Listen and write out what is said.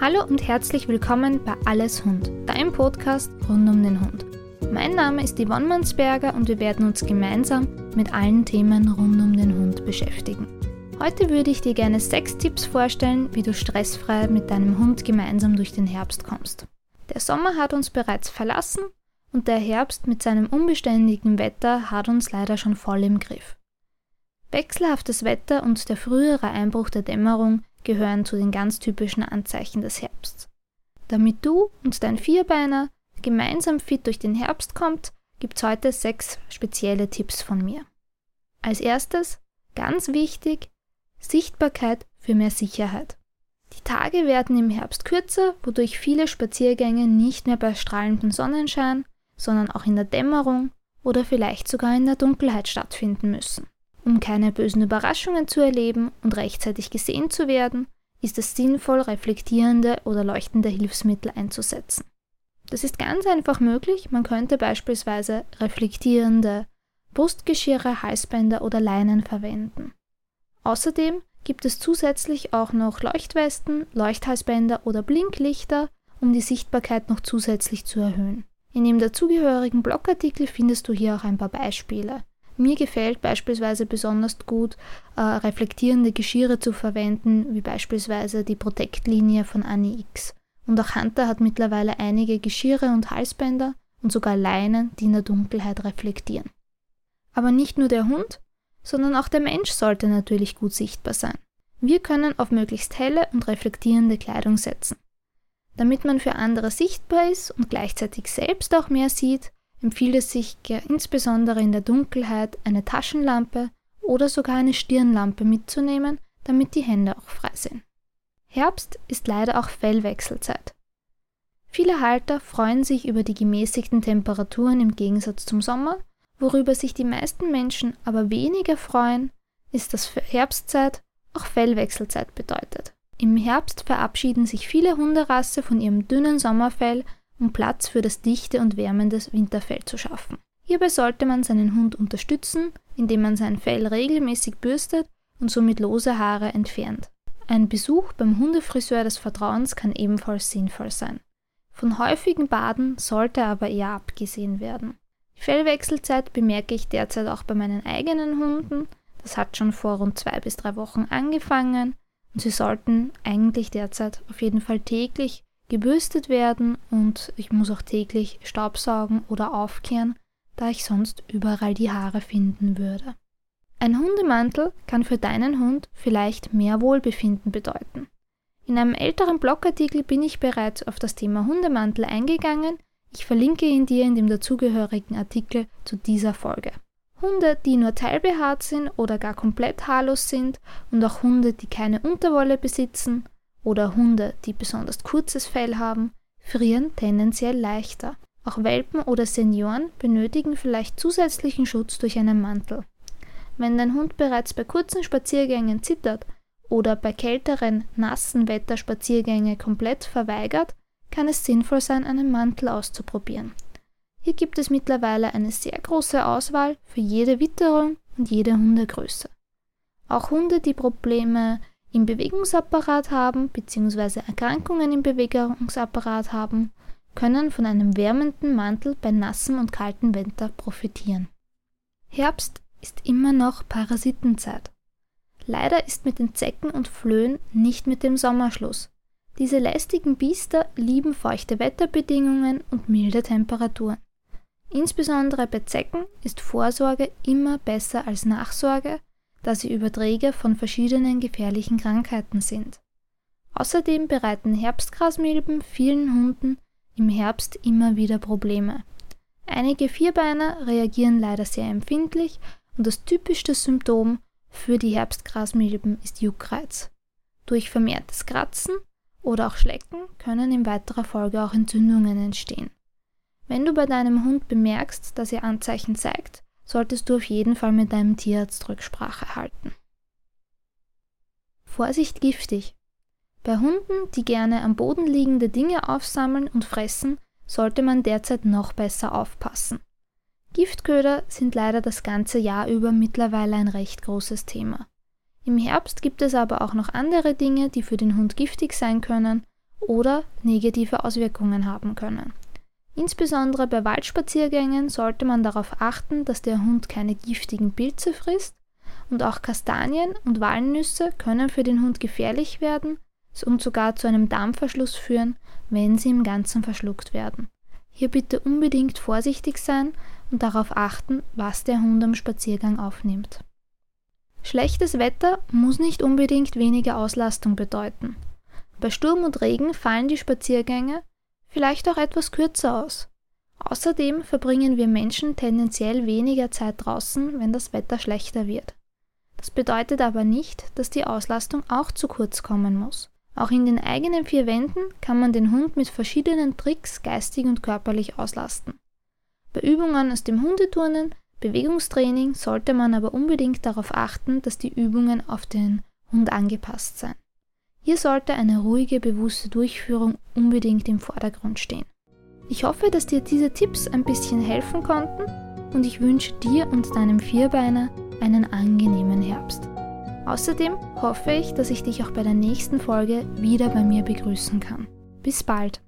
Hallo und herzlich willkommen bei Alles Hund, deinem Podcast rund um den Hund. Mein Name ist Yvonne Mansberger und wir werden uns gemeinsam mit allen Themen rund um den Hund beschäftigen. Heute würde ich dir gerne sechs Tipps vorstellen, wie du stressfrei mit deinem Hund gemeinsam durch den Herbst kommst. Der Sommer hat uns bereits verlassen und der Herbst mit seinem unbeständigen Wetter hat uns leider schon voll im Griff. Wechselhaftes Wetter und der frühere Einbruch der Dämmerung gehören zu den ganz typischen Anzeichen des Herbsts. Damit du und dein Vierbeiner gemeinsam fit durch den Herbst kommt, gibt's heute sechs spezielle Tipps von mir. Als erstes, ganz wichtig, Sichtbarkeit für mehr Sicherheit. Die Tage werden im Herbst kürzer, wodurch viele Spaziergänge nicht mehr bei strahlendem Sonnenschein, sondern auch in der Dämmerung oder vielleicht sogar in der Dunkelheit stattfinden müssen. Um keine bösen Überraschungen zu erleben und rechtzeitig gesehen zu werden, ist es sinnvoll, reflektierende oder leuchtende Hilfsmittel einzusetzen. Das ist ganz einfach möglich. Man könnte beispielsweise reflektierende Brustgeschirre, Halsbänder oder Leinen verwenden. Außerdem gibt es zusätzlich auch noch Leuchtwesten, Leuchthalsbänder oder Blinklichter, um die Sichtbarkeit noch zusätzlich zu erhöhen. In dem dazugehörigen Blogartikel findest du hier auch ein paar Beispiele. Mir gefällt beispielsweise besonders gut, äh, reflektierende Geschirre zu verwenden, wie beispielsweise die Protect-Linie von Annie X. Und auch Hunter hat mittlerweile einige Geschirre und Halsbänder und sogar Leinen, die in der Dunkelheit reflektieren. Aber nicht nur der Hund, sondern auch der Mensch sollte natürlich gut sichtbar sein. Wir können auf möglichst helle und reflektierende Kleidung setzen. Damit man für andere sichtbar ist und gleichzeitig selbst auch mehr sieht, empfiehlt es sich insbesondere in der Dunkelheit eine Taschenlampe oder sogar eine Stirnlampe mitzunehmen, damit die Hände auch frei sind. Herbst ist leider auch Fellwechselzeit. Viele Halter freuen sich über die gemäßigten Temperaturen im Gegensatz zum Sommer, worüber sich die meisten Menschen aber weniger freuen, ist, dass für Herbstzeit auch Fellwechselzeit bedeutet. Im Herbst verabschieden sich viele Hunderasse von ihrem dünnen Sommerfell um Platz für das dichte und wärmende Winterfell zu schaffen. Hierbei sollte man seinen Hund unterstützen, indem man sein Fell regelmäßig bürstet und somit lose Haare entfernt. Ein Besuch beim Hundefriseur des Vertrauens kann ebenfalls sinnvoll sein. Von häufigen Baden sollte aber eher abgesehen werden. Die Fellwechselzeit bemerke ich derzeit auch bei meinen eigenen Hunden. Das hat schon vor rund zwei bis drei Wochen angefangen und sie sollten eigentlich derzeit auf jeden Fall täglich gebürstet werden und ich muss auch täglich Staubsaugen oder aufkehren, da ich sonst überall die Haare finden würde. Ein Hundemantel kann für deinen Hund vielleicht mehr Wohlbefinden bedeuten. In einem älteren Blogartikel bin ich bereits auf das Thema Hundemantel eingegangen. Ich verlinke ihn dir in dem dazugehörigen Artikel zu dieser Folge. Hunde, die nur teilbehaart sind oder gar komplett haarlos sind und auch Hunde, die keine Unterwolle besitzen oder Hunde, die besonders kurzes Fell haben, frieren tendenziell leichter. Auch Welpen oder Senioren benötigen vielleicht zusätzlichen Schutz durch einen Mantel. Wenn dein Hund bereits bei kurzen Spaziergängen zittert oder bei kälteren, nassen Wetter Spaziergänge komplett verweigert, kann es sinnvoll sein, einen Mantel auszuprobieren. Hier gibt es mittlerweile eine sehr große Auswahl für jede Witterung und jede Hundegröße. Auch Hunde, die Probleme im Bewegungsapparat haben bzw. Erkrankungen im Bewegungsapparat haben, können von einem wärmenden Mantel bei nassem und kaltem Wetter profitieren. Herbst ist immer noch Parasitenzeit. Leider ist mit den Zecken und Flöhen nicht mit dem Sommer Schluss. Diese lästigen Biester lieben feuchte Wetterbedingungen und milde Temperaturen. Insbesondere bei Zecken ist Vorsorge immer besser als Nachsorge da sie Überträger von verschiedenen gefährlichen Krankheiten sind. Außerdem bereiten Herbstgrasmilben vielen Hunden im Herbst immer wieder Probleme. Einige Vierbeiner reagieren leider sehr empfindlich und das typischste Symptom für die Herbstgrasmilben ist Juckreiz. Durch vermehrtes Kratzen oder auch Schlecken können in weiterer Folge auch Entzündungen entstehen. Wenn du bei deinem Hund bemerkst, dass er Anzeichen zeigt, solltest du auf jeden Fall mit deinem Tierarzt Rücksprache halten. Vorsicht giftig. Bei Hunden, die gerne am Boden liegende Dinge aufsammeln und fressen, sollte man derzeit noch besser aufpassen. Giftköder sind leider das ganze Jahr über mittlerweile ein recht großes Thema. Im Herbst gibt es aber auch noch andere Dinge, die für den Hund giftig sein können oder negative Auswirkungen haben können. Insbesondere bei Waldspaziergängen sollte man darauf achten, dass der Hund keine giftigen Pilze frisst und auch Kastanien und Walnüsse können für den Hund gefährlich werden und sogar zu einem Darmverschluss führen, wenn sie im Ganzen verschluckt werden. Hier bitte unbedingt vorsichtig sein und darauf achten, was der Hund am Spaziergang aufnimmt. Schlechtes Wetter muss nicht unbedingt weniger Auslastung bedeuten. Bei Sturm und Regen fallen die Spaziergänge vielleicht auch etwas kürzer aus. Außerdem verbringen wir Menschen tendenziell weniger Zeit draußen, wenn das Wetter schlechter wird. Das bedeutet aber nicht, dass die Auslastung auch zu kurz kommen muss. Auch in den eigenen vier Wänden kann man den Hund mit verschiedenen Tricks geistig und körperlich auslasten. Bei Übungen aus dem Hundeturnen, Bewegungstraining sollte man aber unbedingt darauf achten, dass die Übungen auf den Hund angepasst sind. Hier sollte eine ruhige, bewusste Durchführung unbedingt im Vordergrund stehen. Ich hoffe, dass dir diese Tipps ein bisschen helfen konnten und ich wünsche dir und deinem Vierbeiner einen angenehmen Herbst. Außerdem hoffe ich, dass ich dich auch bei der nächsten Folge wieder bei mir begrüßen kann. Bis bald!